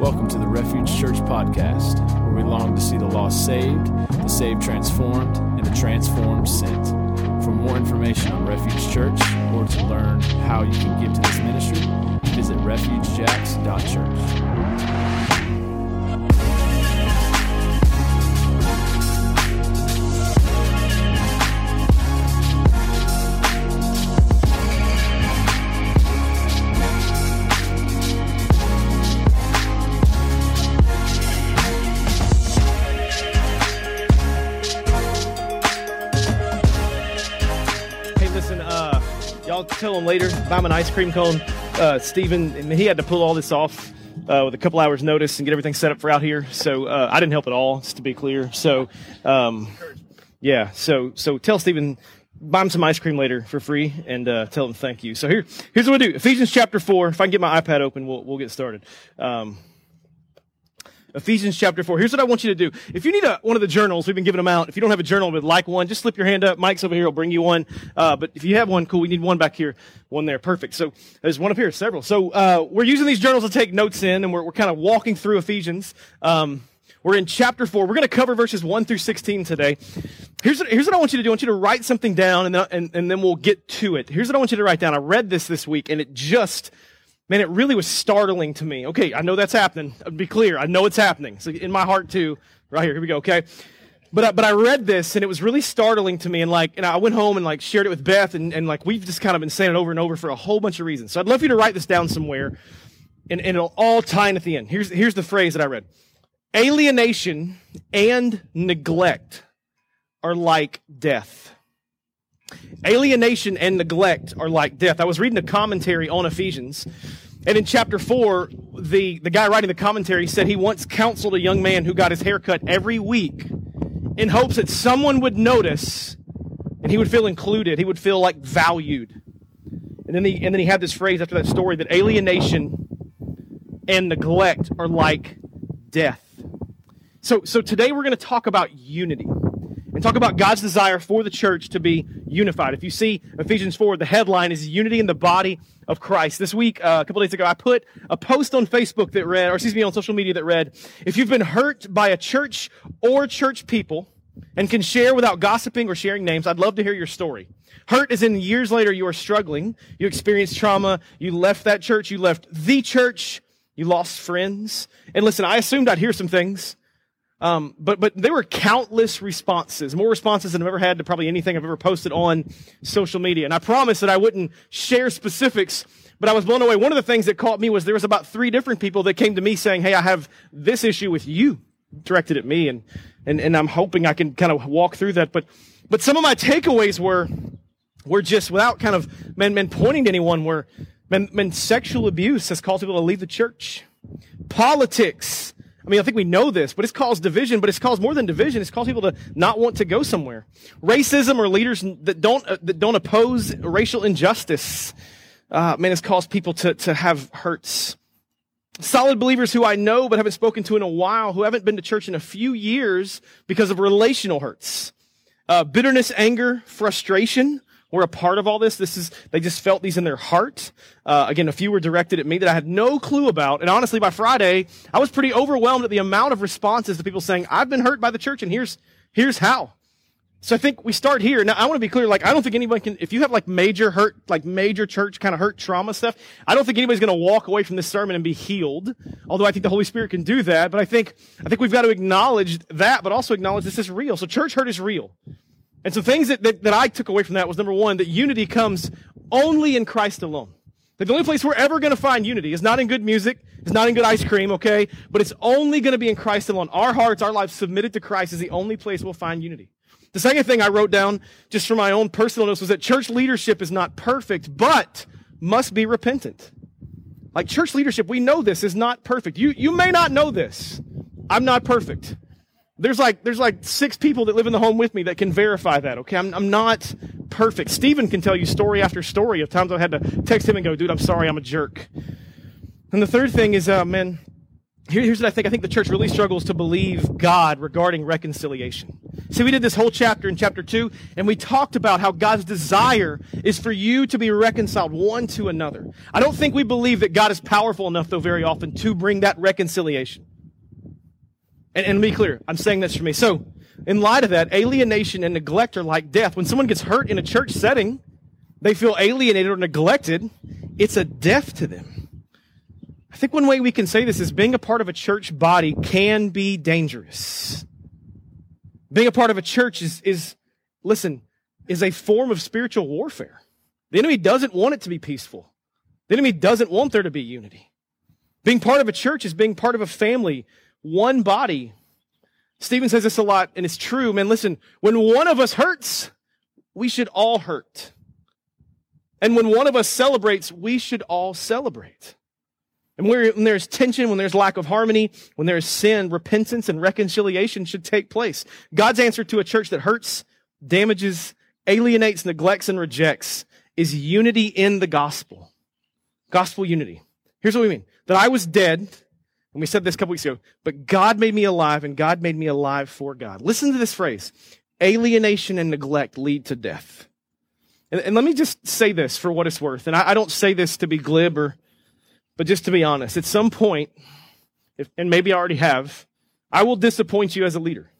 Welcome to the Refuge Church podcast, where we long to see the lost saved, the saved transformed, and the transformed sent. For more information on Refuge Church or to learn how you can give to this ministry, visit refugejacks.church. tell him later. Buy him an ice cream cone. Uh, Steven, and he had to pull all this off uh, with a couple hours' notice and get everything set up for out here. So uh, I didn't help at all, just to be clear. So, um, yeah. So, so tell Steven, buy him some ice cream later for free, and uh, tell him thank you. So here, here's what we do. Ephesians chapter four. If I can get my iPad open, we'll we'll get started. Um, Ephesians chapter 4. Here's what I want you to do. If you need a, one of the journals, we've been giving them out. If you don't have a journal but like one, just slip your hand up. Mike's over here will bring you one. Uh, but if you have one, cool. We need one back here, one there. Perfect. So there's one up here, several. So uh, we're using these journals to take notes in, and we're, we're kind of walking through Ephesians. Um, we're in chapter 4. We're going to cover verses 1 through 16 today. Here's what, here's what I want you to do. I want you to write something down, and, and, and then we'll get to it. Here's what I want you to write down. I read this this week, and it just Man, it really was startling to me. Okay, I know that's happening. I'll be clear. I know it's happening. So in my heart too. Right here. Here we go. Okay. But, I- but I read this and it was really startling to me. And like, and I went home and like shared it with Beth and, and like we've just kind of been saying it over and over for a whole bunch of reasons. So I'd love for you to write this down somewhere and, and it'll all tie in at the end. Here's, here's the phrase that I read. Alienation and neglect are like death. Alienation and neglect are like death. I was reading a commentary on Ephesians, and in chapter 4, the, the guy writing the commentary said he once counseled a young man who got his hair cut every week in hopes that someone would notice and he would feel included. He would feel like valued. And then he, and then he had this phrase after that story that alienation and neglect are like death. So, so today we're going to talk about unity and talk about God's desire for the church to be unified. If you see Ephesians 4, the headline is unity in the body of Christ. This week, uh, a couple days ago, I put a post on Facebook that read, or excuse me, on social media that read, if you've been hurt by a church or church people and can share without gossiping or sharing names, I'd love to hear your story. Hurt is in years later you are struggling, you experienced trauma, you left that church, you left the church, you lost friends. And listen, I assumed I'd hear some things. Um, but but there were countless responses, more responses than I've ever had to probably anything I've ever posted on social media. And I promised that I wouldn't share specifics, but I was blown away. One of the things that caught me was there was about three different people that came to me saying, "Hey, I have this issue with you," directed at me, and and and I'm hoping I can kind of walk through that. But but some of my takeaways were were just without kind of men men pointing to anyone were men, men sexual abuse has caused people to leave the church politics i mean i think we know this but it's caused division but it's caused more than division. It's caused people to not want to go somewhere. Racism or leaders that don't uh, that don't oppose racial injustice uh, man it's caused people to to have hurts. Solid believers who I know but haven't spoken to in a while, who haven't been to church in a few years because of relational hurts. Uh, bitterness, anger, frustration were a part of all this. This is, they just felt these in their heart. Uh, again, a few were directed at me that I had no clue about. And honestly, by Friday, I was pretty overwhelmed at the amount of responses to people saying, I've been hurt by the church and here's, here's how. So I think we start here. Now, I want to be clear. Like, I don't think anyone can, if you have like major hurt, like major church kind of hurt trauma stuff, I don't think anybody's going to walk away from this sermon and be healed. Although I think the Holy Spirit can do that. But I think, I think we've got to acknowledge that, but also acknowledge this is real. So church hurt is real. And so things that, that, that I took away from that was number one, that unity comes only in Christ alone. That the only place we're ever going to find unity is not in good music, it's not in good ice cream, okay? But it's only going to be in Christ alone. Our hearts, our lives submitted to Christ is the only place we'll find unity. The second thing I wrote down, just for my own personal notes, was that church leadership is not perfect, but must be repentant. Like church leadership, we know this is not perfect. You, you may not know this. I'm not perfect. There's like, there's like six people that live in the home with me that can verify that, okay? I'm, I'm not perfect. Stephen can tell you story after story of times I've had to text him and go, dude, I'm sorry, I'm a jerk. And the third thing is, uh, man, here, here's what I think. I think the church really struggles to believe God regarding reconciliation. See, we did this whole chapter in chapter 2, and we talked about how God's desire is for you to be reconciled one to another. I don't think we believe that God is powerful enough, though, very often, to bring that reconciliation. And, and to be clear, I'm saying this for me. So, in light of that, alienation and neglect are like death. When someone gets hurt in a church setting, they feel alienated or neglected. It's a death to them. I think one way we can say this is being a part of a church body can be dangerous. Being a part of a church is, is, listen, is a form of spiritual warfare. The enemy doesn't want it to be peaceful. The enemy doesn't want there to be unity. Being part of a church is being part of a family, one body. Stephen says this a lot, and it's true. Man, listen, when one of us hurts, we should all hurt. And when one of us celebrates, we should all celebrate. And when there's tension, when there's lack of harmony, when there's sin, repentance and reconciliation should take place. God's answer to a church that hurts, damages, alienates, neglects, and rejects is unity in the gospel. Gospel unity. Here's what we mean. That I was dead, and we said this a couple weeks ago, but God made me alive, and God made me alive for God. Listen to this phrase. Alienation and neglect lead to death. And, and let me just say this for what it's worth. And I, I don't say this to be glib or but just to be honest, at some point, if, and maybe I already have, I will disappoint you as a leader.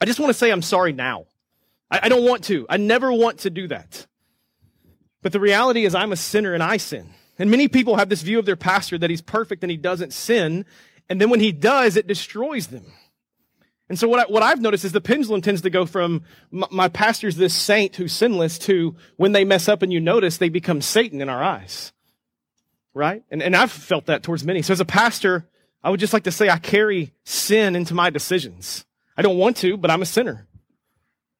I just want to say I'm sorry now. I, I don't want to. I never want to do that. But the reality is I'm a sinner and I sin. And many people have this view of their pastor that he's perfect and he doesn't sin. And then when he does, it destroys them. And so what, I, what I've noticed is the pendulum tends to go from my, my pastor's this saint who's sinless to when they mess up and you notice they become Satan in our eyes right? And, and I've felt that towards many. So as a pastor, I would just like to say I carry sin into my decisions. I don't want to, but I'm a sinner.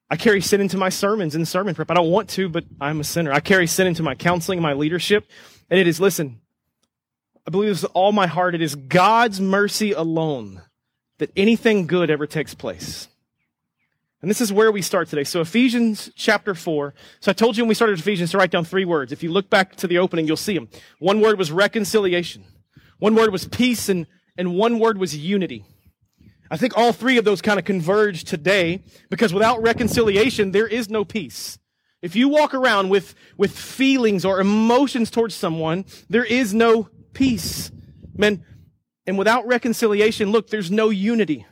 I carry sin into my sermons and sermon prep. I don't want to, but I'm a sinner. I carry sin into my counseling my leadership. And it is, listen, I believe this with all my heart. It is God's mercy alone that anything good ever takes place. And this is where we start today. So Ephesians chapter 4. So I told you when we started Ephesians to write down three words. If you look back to the opening, you'll see them. One word was reconciliation. One word was peace and, and one word was unity. I think all three of those kind of converge today because without reconciliation, there is no peace. If you walk around with, with feelings or emotions towards someone, there is no peace. Man, and without reconciliation, look, there's no unity.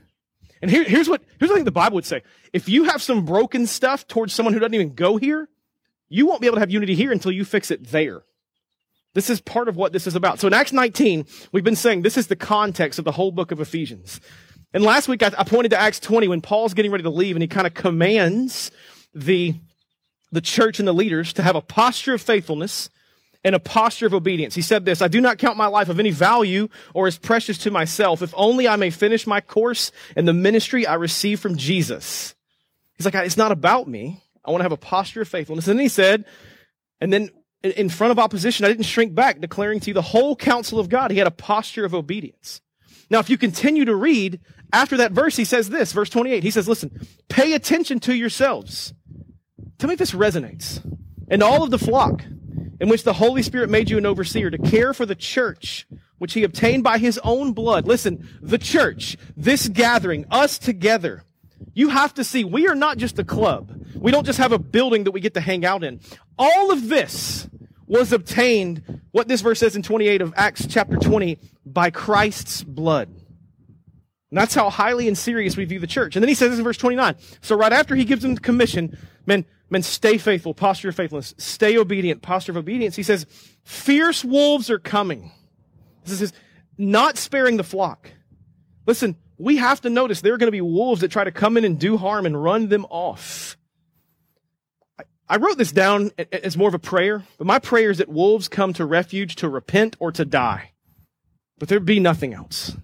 And here, here's what here's what I think the Bible would say. If you have some broken stuff towards someone who doesn't even go here, you won't be able to have unity here until you fix it there. This is part of what this is about. So in Acts 19, we've been saying this is the context of the whole book of Ephesians. And last week I, I pointed to Acts 20 when Paul's getting ready to leave and he kind of commands the, the church and the leaders to have a posture of faithfulness and a posture of obedience. He said this, I do not count my life of any value or as precious to myself, if only I may finish my course in the ministry I received from Jesus. He's like, it's not about me. I want to have a posture of faithfulness. And then he said, and then in front of opposition, I didn't shrink back, declaring to you the whole counsel of God. He had a posture of obedience. Now, if you continue to read after that verse, he says this, verse 28. He says, listen, pay attention to yourselves. Tell me if this resonates. And all of the flock in which the Holy Spirit made you an overseer to care for the church, which he obtained by his own blood. Listen, the church, this gathering, us together. You have to see, we are not just a club. We don't just have a building that we get to hang out in. All of this was obtained, what this verse says in 28 of Acts chapter 20, by Christ's blood. And that's how highly and serious we view the church. And then he says this in verse 29. So right after he gives them the commission, man, man, stay faithful, posture of faithfulness, stay obedient, posture of obedience. He says, fierce wolves are coming. This is not sparing the flock. Listen, we have to notice there are going to be wolves that try to come in and do harm and run them off. I wrote this down as more of a prayer, but my prayer is that wolves come to refuge to repent or to die. But there be nothing else.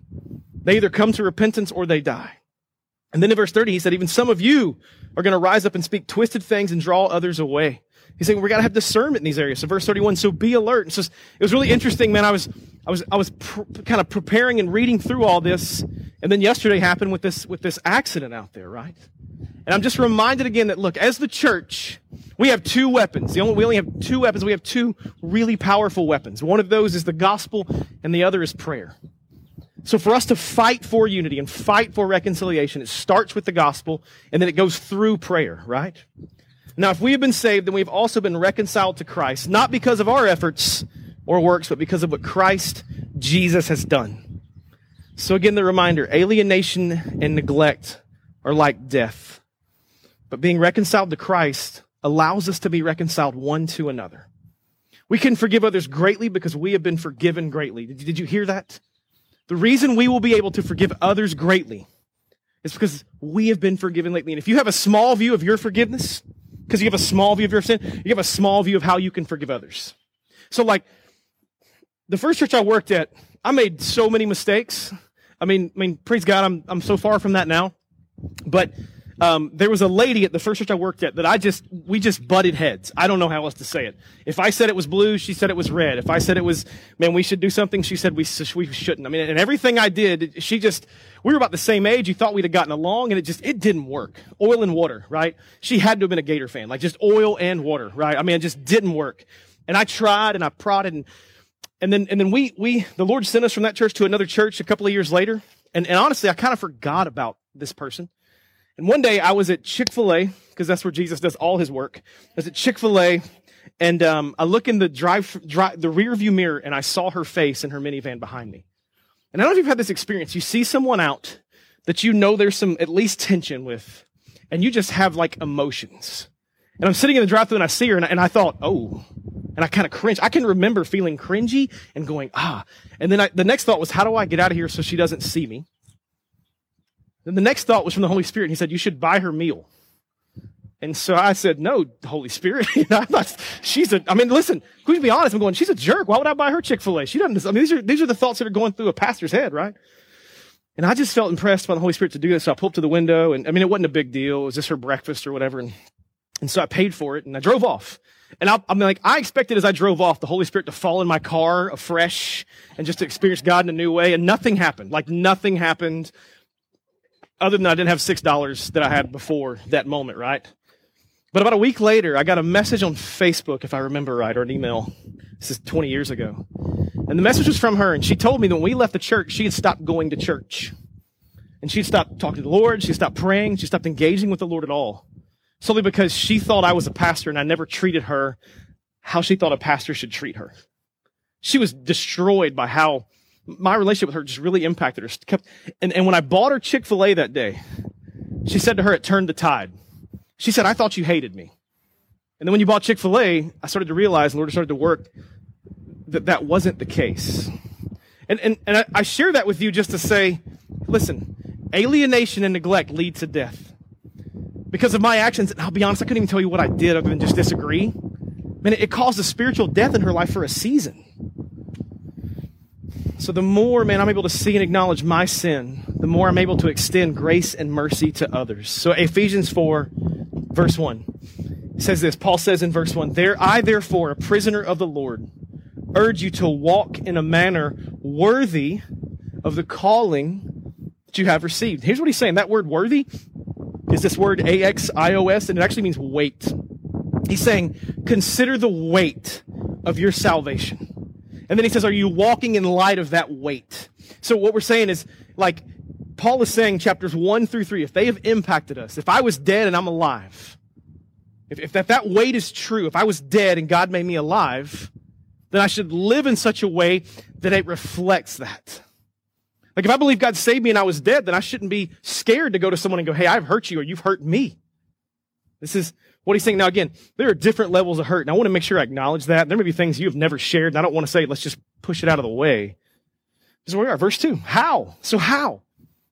They either come to repentance or they die. And then in verse 30, he said, even some of you are going to rise up and speak twisted things and draw others away. He's saying we got to have discernment in these areas. So verse 31, so be alert. It's just, it was really interesting, man. I was, I was, I was pr- kind of preparing and reading through all this. And then yesterday happened with this, with this accident out there, right? And I'm just reminded again that look, as the church, we have two weapons. The only, we only have two weapons. We have two really powerful weapons. One of those is the gospel and the other is prayer. So for us to fight for unity and fight for reconciliation, it starts with the gospel and then it goes through prayer, right? Now, if we have been saved, then we've also been reconciled to Christ, not because of our efforts or works, but because of what Christ Jesus has done. So again, the reminder, alienation and neglect are like death. But being reconciled to Christ allows us to be reconciled one to another. We can forgive others greatly because we have been forgiven greatly. Did, you hear that? The reason we will be able to forgive others greatly is because we have been forgiven lately. And if you have a small view of your forgiveness, because you have a small view of your sin, you have a small view of how you can forgive others. So like the first church I worked at, I made so many mistakes. I mean, I mean, praise God, I'm I'm so far from that now. But um, there was a lady at the first church I worked at that I just we just butted heads. I don't know how else to say it. If I said it was blue, she said it was red. If I said it was man, we should do something, she said we we shouldn't. I mean, and everything I did, she just we were about the same age. You thought we'd have gotten along, and it just it didn't work. Oil and water, right? She had to have been a Gator fan, like just oil and water, right? I mean, it just didn't work. And I tried and I prodded and and then and then we we the Lord sent us from that church to another church a couple of years later. And and honestly, I kind of forgot about this person. And one day I was at Chick fil A, because that's where Jesus does all his work. I was at Chick fil A, and um, I look in the drive, drive, the rear view mirror, and I saw her face in her minivan behind me. And I don't know if you've had this experience. You see someone out that you know there's some at least tension with, and you just have like emotions. And I'm sitting in the drive through and I see her and I, and I thought, oh, and I kind of cringe. I can remember feeling cringy and going, ah. And then I, the next thought was, how do I get out of here so she doesn't see me? Then the next thought was from the Holy Spirit. And he said, You should buy her meal. And so I said, No, Holy Spirit. I'm not, she's a, I mean, listen, to be honest? I'm going, She's a jerk. Why would I buy her Chick fil A? She doesn't, I mean, these are, these are the thoughts that are going through a pastor's head, right? And I just felt impressed by the Holy Spirit to do this. So I pulled up to the window and I mean, it wasn't a big deal. It was just her breakfast or whatever. And, and so I paid for it and I drove off. And I, am like, I expected as I drove off the Holy Spirit to fall in my car afresh and just to experience God in a new way. And nothing happened. Like nothing happened other than I didn't have $6 that I had before that moment, right? But about a week later, I got a message on Facebook, if I remember right, or an email. This is 20 years ago. And the message was from her, and she told me that when we left the church, she had stopped going to church. And she'd stopped talking to the Lord, she stopped praying, she stopped engaging with the Lord at all. Solely because she thought I was a pastor and I never treated her how she thought a pastor should treat her. She was destroyed by how my relationship with her just really impacted her. Kept, and, and when I bought her Chick fil A that day, she said to her, it turned the tide. She said, I thought you hated me. And then when you bought Chick fil A, I started to realize, Lord started to work, that that wasn't the case. And, and, and I, I share that with you just to say, listen, alienation and neglect lead to death. Because of my actions, and I'll be honest, I couldn't even tell you what I did other than just disagree. Man, it, it caused a spiritual death in her life for a season. So the more, man, I'm able to see and acknowledge my sin, the more I'm able to extend grace and mercy to others. So Ephesians 4, verse 1 says this. Paul says in verse 1, There I therefore, a prisoner of the Lord, urge you to walk in a manner worthy of the calling that you have received. Here's what he's saying. That word worthy is this word A-X-I-O-S, and it actually means weight. He's saying, consider the weight of your salvation. And then he says, Are you walking in light of that weight? So what we're saying is, like, Paul is saying, chapters one through three, if they have impacted us, if I was dead and I'm alive, if, if that, that weight is true, if I was dead and God made me alive, then I should live in such a way that it reflects that. Like if I believe God saved me and I was dead, then I shouldn't be scared to go to someone and go, Hey, I've hurt you or you've hurt me. This is what he's saying. Now, again, there are different levels of hurt, and I want to make sure I acknowledge that. There may be things you have never shared, and I don't want to say, let's just push it out of the way. This is where we are. Verse two. How? So how?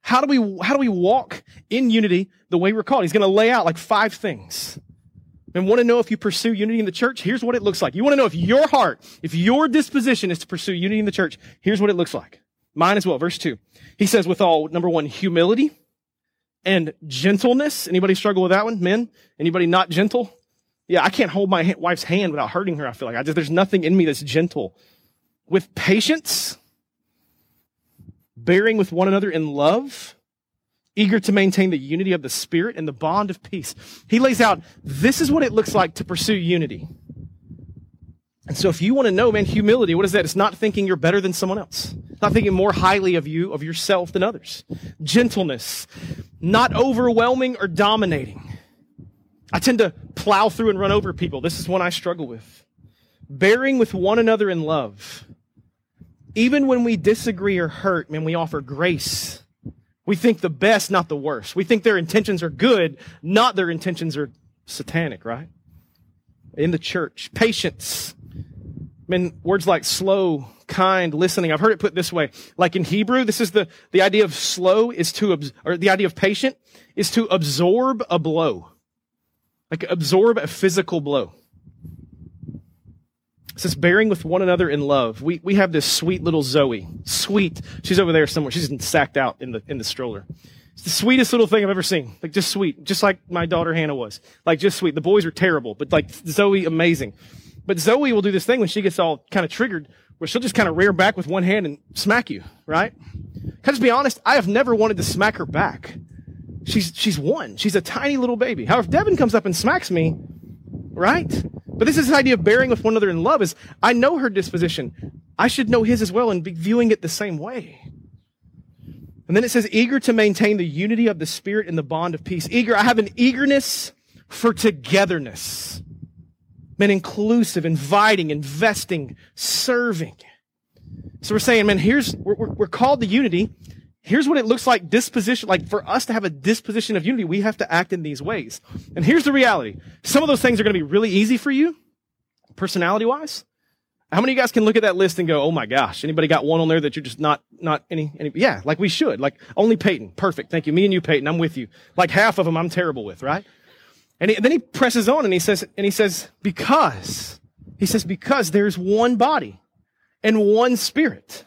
How do we, how do we walk in unity the way we're called? He's going to lay out like five things. And want to know if you pursue unity in the church? Here's what it looks like. You want to know if your heart, if your disposition is to pursue unity in the church, here's what it looks like. Mine as well. Verse two. He says with all, number one, humility and gentleness. Anybody struggle with that one? Men? Anybody not gentle? Yeah, I can't hold my wife's hand without hurting her. I feel like I just, there's nothing in me that's gentle. With patience, bearing with one another in love, eager to maintain the unity of the spirit and the bond of peace. He lays out, this is what it looks like to pursue unity. And so if you want to know, man, humility, what is that? It's not thinking you're better than someone else. not thinking more highly of you, of yourself than others. Gentleness, not overwhelming or dominating. I tend to plow through and run over people. This is one I struggle with. Bearing with one another in love. Even when we disagree or hurt, man, we offer grace. We think the best, not the worst. We think their intentions are good, not their intentions are satanic, right? In the church. Patience. Mean, words like slow, kind, listening. I've heard it put this way. Like in Hebrew, this is the, the idea of slow is to, or the idea of patient is to absorb a blow. Like absorb a physical blow. It says bearing with one another in love. We, we have this sweet little Zoe. Sweet. She's over there somewhere. She's sacked out in the, in the stroller. It's the sweetest little thing I've ever seen. Like just sweet. Just like my daughter Hannah was. Like just sweet. The boys are terrible, but like Zoe, amazing. But Zoe will do this thing when she gets all kind of triggered where she'll just kind of rear back with one hand and smack you, right? Can I just be honest? I have never wanted to smack her back. She's, she's one. She's a tiny little baby. However, if Devin comes up and smacks me, right? But this is the idea of bearing with one another in love is I know her disposition. I should know his as well and be viewing it the same way. And then it says, eager to maintain the unity of the spirit in the bond of peace. Eager, I have an eagerness for togetherness. Man, inclusive, inviting, investing, serving. So we're saying, man, here's, we're, we're called to unity. Here's what it looks like disposition, like for us to have a disposition of unity, we have to act in these ways. And here's the reality. Some of those things are going to be really easy for you, personality wise. How many of you guys can look at that list and go, oh my gosh, anybody got one on there that you're just not, not any, any, yeah, like we should. Like only Peyton. Perfect. Thank you. Me and you, Peyton. I'm with you. Like half of them I'm terrible with, right? And, he, then he presses on and he says, and he says, because, he says, because there's one body and one spirit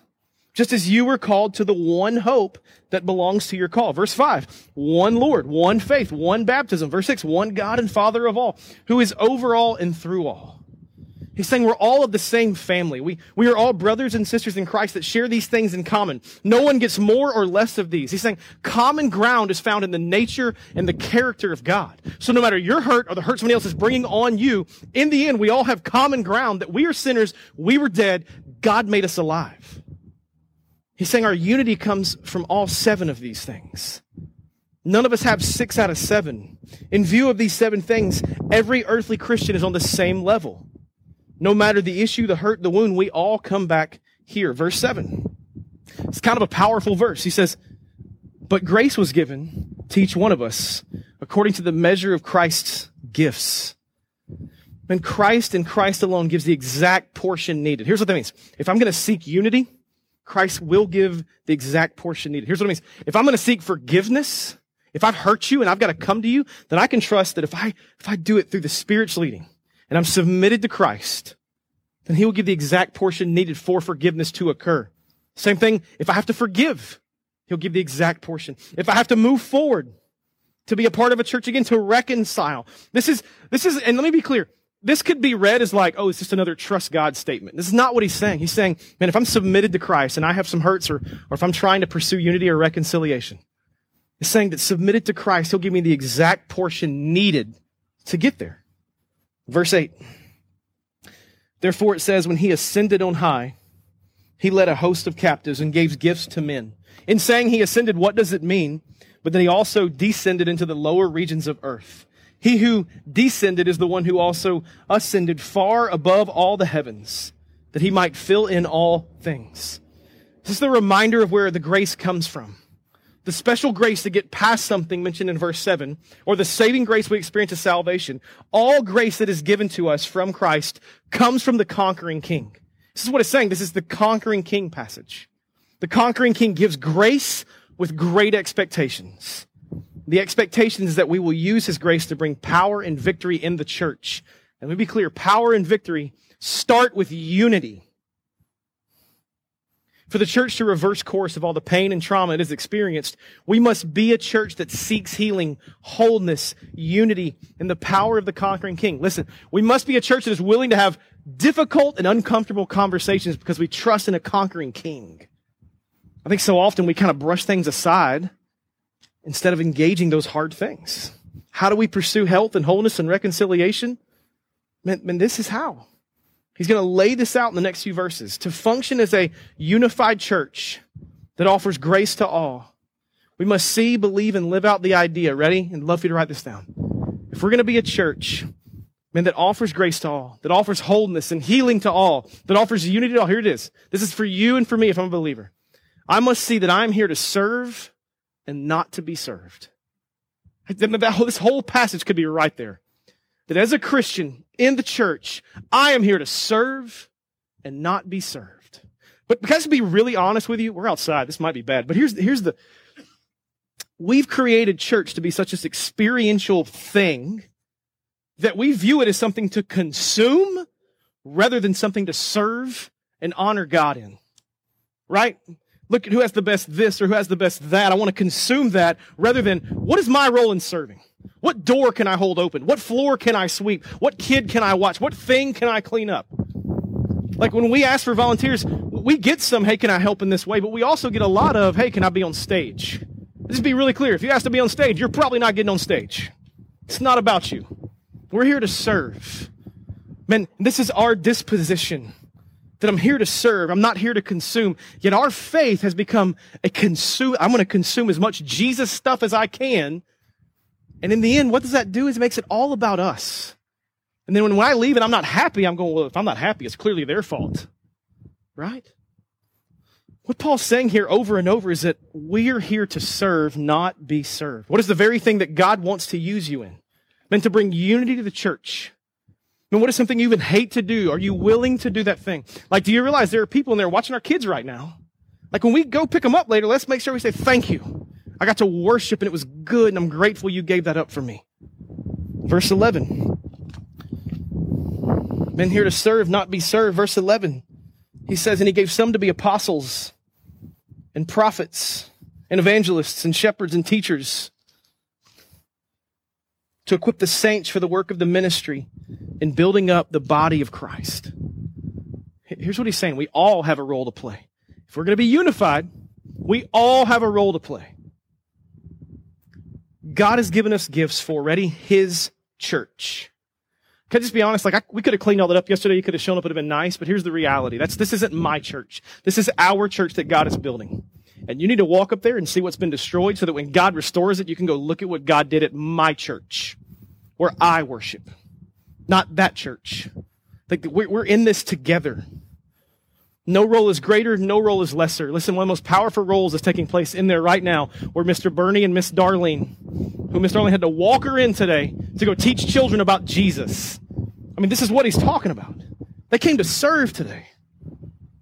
just as you were called to the one hope that belongs to your call. Verse 5, one Lord, one faith, one baptism. Verse 6, one God and Father of all, who is over all and through all. He's saying we're all of the same family. We, we are all brothers and sisters in Christ that share these things in common. No one gets more or less of these. He's saying common ground is found in the nature and the character of God. So no matter your hurt or the hurt somebody else is bringing on you, in the end, we all have common ground that we are sinners, we were dead, God made us alive. He's saying our unity comes from all seven of these things. None of us have six out of seven. In view of these seven things, every earthly Christian is on the same level. No matter the issue, the hurt, the wound, we all come back here. Verse 7. It's kind of a powerful verse. He says, But grace was given to each one of us according to the measure of Christ's gifts. And Christ and Christ alone gives the exact portion needed. Here's what that means. If I'm going to seek unity, Christ will give the exact portion needed. Here's what it means. If I'm going to seek forgiveness, if I've hurt you and I've got to come to you, then I can trust that if I, if I do it through the Spirit's leading and I'm submitted to Christ, then He will give the exact portion needed for forgiveness to occur. Same thing, if I have to forgive, He'll give the exact portion. If I have to move forward to be a part of a church again, to reconcile, this is, this is, and let me be clear, this could be read as like, oh, it's just another trust God statement. This is not what he's saying. He's saying, man, if I'm submitted to Christ and I have some hurts or, or if I'm trying to pursue unity or reconciliation, he's saying that submitted to Christ, he'll give me the exact portion needed to get there. Verse 8. Therefore it says, when he ascended on high, he led a host of captives and gave gifts to men. In saying he ascended, what does it mean? But then he also descended into the lower regions of earth. He who descended is the one who also ascended far above all the heavens, that he might fill in all things. This is the reminder of where the grace comes from. The special grace to get past something mentioned in verse 7, or the saving grace we experience as salvation. All grace that is given to us from Christ comes from the conquering king. This is what it's saying. This is the conquering king passage. The conquering king gives grace with great expectations. The expectation is that we will use his grace to bring power and victory in the church. And let me be clear, power and victory start with unity. For the church to reverse course of all the pain and trauma it has experienced, we must be a church that seeks healing, wholeness, unity, and the power of the conquering king. Listen, we must be a church that is willing to have difficult and uncomfortable conversations because we trust in a conquering king. I think so often we kind of brush things aside instead of engaging those hard things. How do we pursue health and wholeness and reconciliation? Man, man, this is how. He's going to lay this out in the next few verses. To function as a unified church that offers grace to all, we must see, believe, and live out the idea. Ready? And love for you to write this down. If we're going to be a church, man, that offers grace to all, that offers wholeness and healing to all, that offers unity to all, here it is. This is for you and for me if I'm a believer. I must see that I'm here to serve and not to be served. This whole passage could be right there. That as a Christian in the church, I am here to serve and not be served. But because to be really honest with you, we're outside. This might be bad, but here's, here's the, we've created church to be such this experiential thing that we view it as something to consume rather than something to serve and honor God in. Right? Look at who has the best this or who has the best that. I want to consume that rather than what is my role in serving? What door can I hold open? What floor can I sweep? What kid can I watch? What thing can I clean up? Like when we ask for volunteers, we get some, hey, can I help in this way? But we also get a lot of, hey, can I be on stage? Just be really clear. If you ask to be on stage, you're probably not getting on stage. It's not about you. We're here to serve. Man, this is our disposition that I'm here to serve. I'm not here to consume. Yet our faith has become a consume. I'm going to consume as much Jesus stuff as I can. And in the end, what does that do is it makes it all about us. And then when, when I leave and I'm not happy, I'm going, well, if I'm not happy, it's clearly their fault. Right? What Paul's saying here over and over is that we're here to serve, not be served. What is the very thing that God wants to use you in? Meant to bring unity to the church. And what is something you even hate to do? Are you willing to do that thing? Like, do you realize there are people in there watching our kids right now? Like, when we go pick them up later, let's make sure we say, thank you. I got to worship and it was good and I'm grateful you gave that up for me. Verse 11. Been here to serve, not be served. Verse 11. He says, and he gave some to be apostles and prophets and evangelists and shepherds and teachers to equip the saints for the work of the ministry in building up the body of Christ. Here's what he's saying. We all have a role to play. If we're going to be unified, we all have a role to play. God has given us gifts for already his church. Can I just be honest? Like, I, we could have cleaned all that up yesterday. You could have shown up. It would have been nice. But here's the reality. That's, this isn't my church. This is our church that God is building. And you need to walk up there and see what's been destroyed so that when God restores it, you can go look at what God did at my church where I worship. Not that church. Like, we're in this together. No role is greater, no role is lesser. Listen, one of the most powerful roles is taking place in there right now where Mr. Bernie and Miss Darlene, who Miss Darlene had to walk her in today to go teach children about Jesus. I mean, this is what he's talking about. They came to serve today.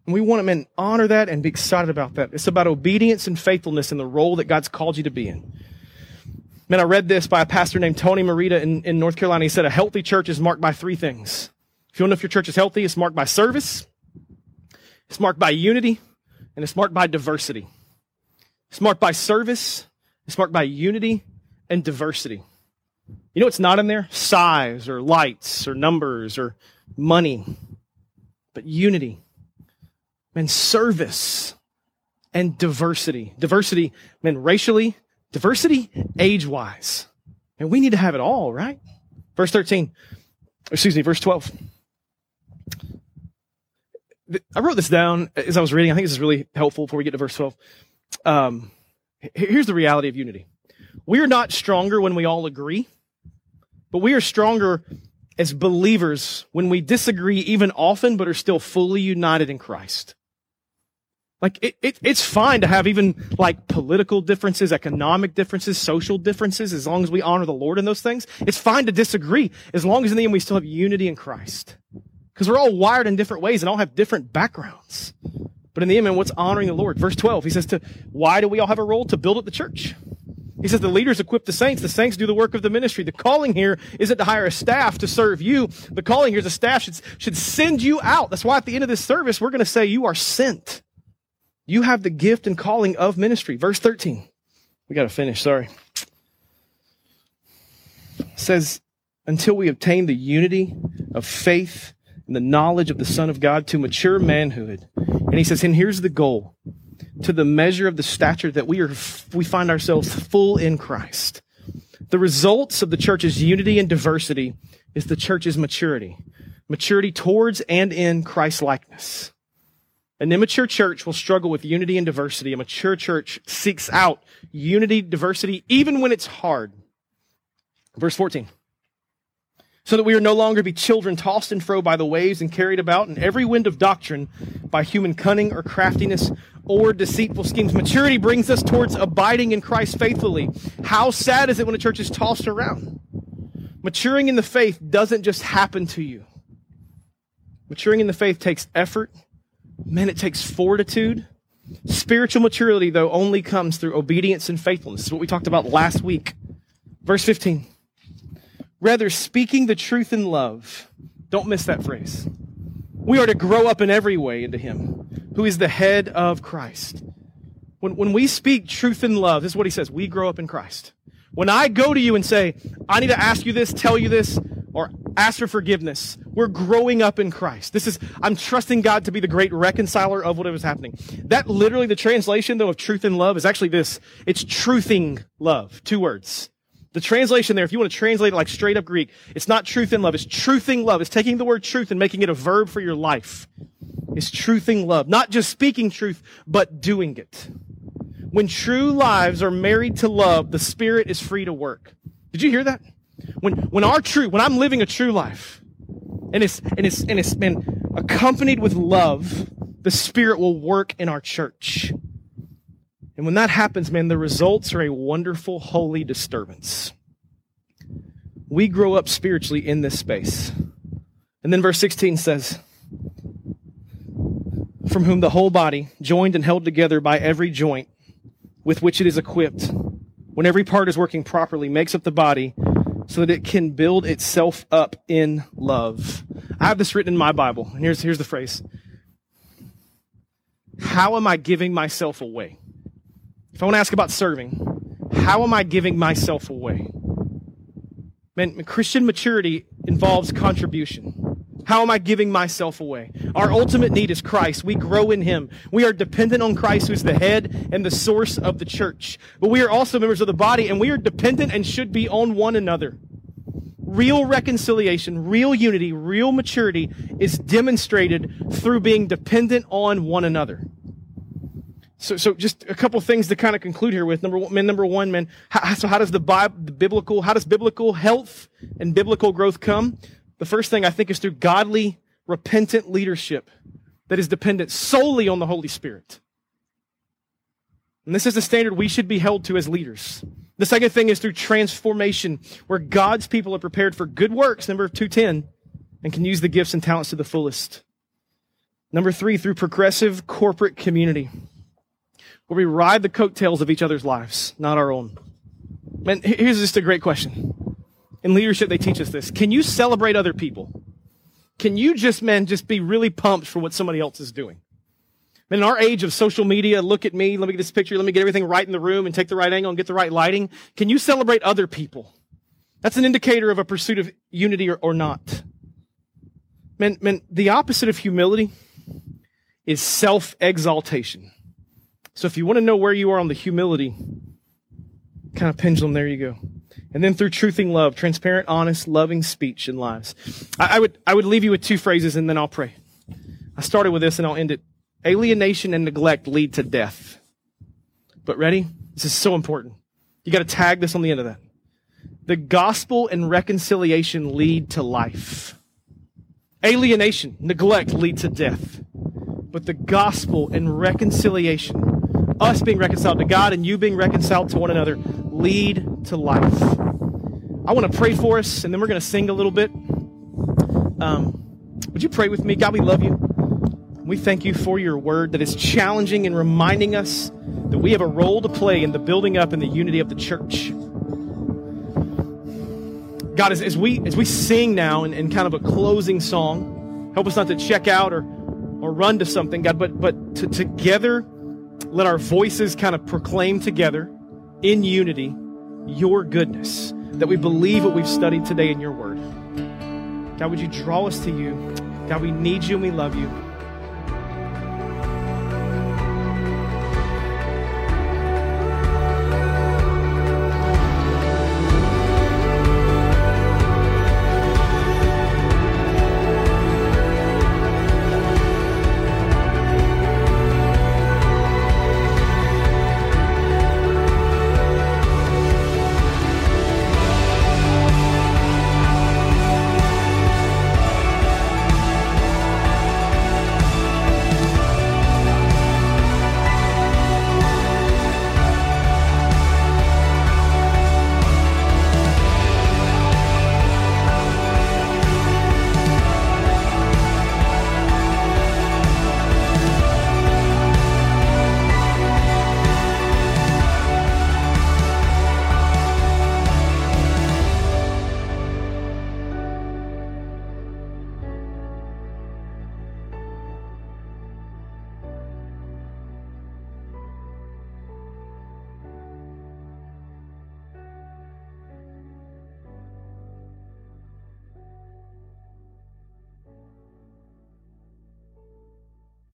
And we want them to honor that and be excited about that. It's about obedience and faithfulness in the role that God's called you to be in. Man, I read this by a pastor named Tony Merida in, in North Carolina. He said a healthy church is marked by three things. If you to know if your church is healthy, it's marked by service, it's marked by unity, and it's marked by diversity. It's marked by service, it's marked by unity and diversity. You know what's not in there? Size or lights or numbers or money. But unity and service and diversity. Diversity, man, racially, diversity age wise. And we need to have it all, right? Verse 13, excuse me, verse 12. I wrote this down as I was reading. I think this is really helpful before we get to verse 12. Um, here's the reality of unity. We are not stronger when we all agree. But we are stronger as believers when we disagree even often, but are still fully united in Christ. Like, it, it, it's fine to have even like political differences, economic differences, social differences, as long as we honor the Lord in those things. It's fine to disagree, as long as in the end we still have unity in Christ. Because we're all wired in different ways and all have different backgrounds. But in the end, man, what's honoring the Lord? Verse 12, he says to, why do we all have a role? To build up the church. He says the leaders equip the saints. The saints do the work of the ministry. The calling here isn't to hire a staff to serve you. The calling here is a staff should, should send you out. That's why at the end of this service, we're going to say you are sent. You have the gift and calling of ministry. Verse 13. We got to finish. Sorry. It says, until we obtain the unity of faith and the knowledge of the Son of God to mature manhood. And he says, and here's the goal to the measure of the stature that we are, we find ourselves full in Christ. The results of the church's unity and diversity is the church's maturity. maturity towards and in Christ likeness. An immature church will struggle with unity and diversity. A mature church seeks out unity, diversity, even when it's hard. Verse 14. So that we are no longer be children tossed and fro by the waves and carried about in every wind of doctrine by human cunning or craftiness or deceitful schemes. Maturity brings us towards abiding in Christ faithfully. How sad is it when a church is tossed around? Maturing in the faith doesn't just happen to you. Maturing in the faith takes effort. Man, it takes fortitude. Spiritual maturity, though, only comes through obedience and faithfulness. This is what we talked about last week. Verse 15. Rather, speaking the truth in love. Don't miss that phrase. We are to grow up in every way into Him, who is the head of Christ. When, when we speak truth in love, this is what He says we grow up in Christ. When I go to you and say, I need to ask you this, tell you this, or ask for forgiveness, we're growing up in Christ. This is, I'm trusting God to be the great reconciler of whatever is happening. That literally, the translation though of truth and love is actually this. It's truthing love. Two words. The translation there, if you want to translate it like straight up Greek, it's not truth in love. It's truthing love. It's taking the word truth and making it a verb for your life. It's truthing love. Not just speaking truth, but doing it. When true lives are married to love, the Spirit is free to work. Did you hear that? When, when our true, when I'm living a true life, and it's, and it's, and it's been accompanied with love, the Spirit will work in our church. And when that happens, man, the results are a wonderful, holy disturbance. We grow up spiritually in this space. And then verse 16 says, From whom the whole body, joined and held together by every joint, with which it is equipped, when every part is working properly, makes up the body so that it can build itself up in love. I have this written in my Bible, and here's, here's the phrase How am I giving myself away? If I want to ask about serving, how am I giving myself away? Man, Christian maturity involves contribution. How am I giving myself away? Our ultimate need is Christ. We grow in Him. We are dependent on Christ, who's the head and the source of the church. But we are also members of the body, and we are dependent and should be on one another. Real reconciliation, real unity, real maturity is demonstrated through being dependent on one another. So, so just a couple things to kind of conclude here with. Number one, man, number one, man. How, so how does the Bible, the biblical, how does biblical health and biblical growth come? The first thing I think is through godly, repentant leadership that is dependent solely on the Holy Spirit. And this is the standard we should be held to as leaders. The second thing is through transformation, where God's people are prepared for good works, number 210, and can use the gifts and talents to the fullest. Number three, through progressive corporate community, where we ride the coattails of each other's lives, not our own. Man, here's just a great question in leadership, they teach us this. Can you celebrate other people? Can you just, man, just be really pumped for what somebody else is doing? Man, in our age of social media, look at me, let me get this picture, let me get everything right in the room and take the right angle and get the right lighting. Can you celebrate other people? That's an indicator of a pursuit of unity or, or not. Man, man, the opposite of humility is self-exaltation. So if you want to know where you are on the humility kind of pendulum, there you go and then through truthing love, transparent, honest, loving speech in lives. I, I, would, I would leave you with two phrases and then I'll pray. I started with this and I'll end it. Alienation and neglect lead to death. But ready? This is so important. You got to tag this on the end of that. The gospel and reconciliation lead to life. Alienation, neglect lead to death. But the gospel and reconciliation, us being reconciled to God and you being reconciled to one another, lead to life. I want to pray for us, and then we're going to sing a little bit. Um, would you pray with me? God, we love you. We thank you for your word that is challenging and reminding us that we have a role to play in the building up and the unity of the church. God, as, as we as we sing now in, in kind of a closing song, help us not to check out or or run to something, God, but but to together let our voices kind of proclaim together in unity your goodness, that we believe what we've studied today in your word. God, would you draw us to you? God, we need you and we love you.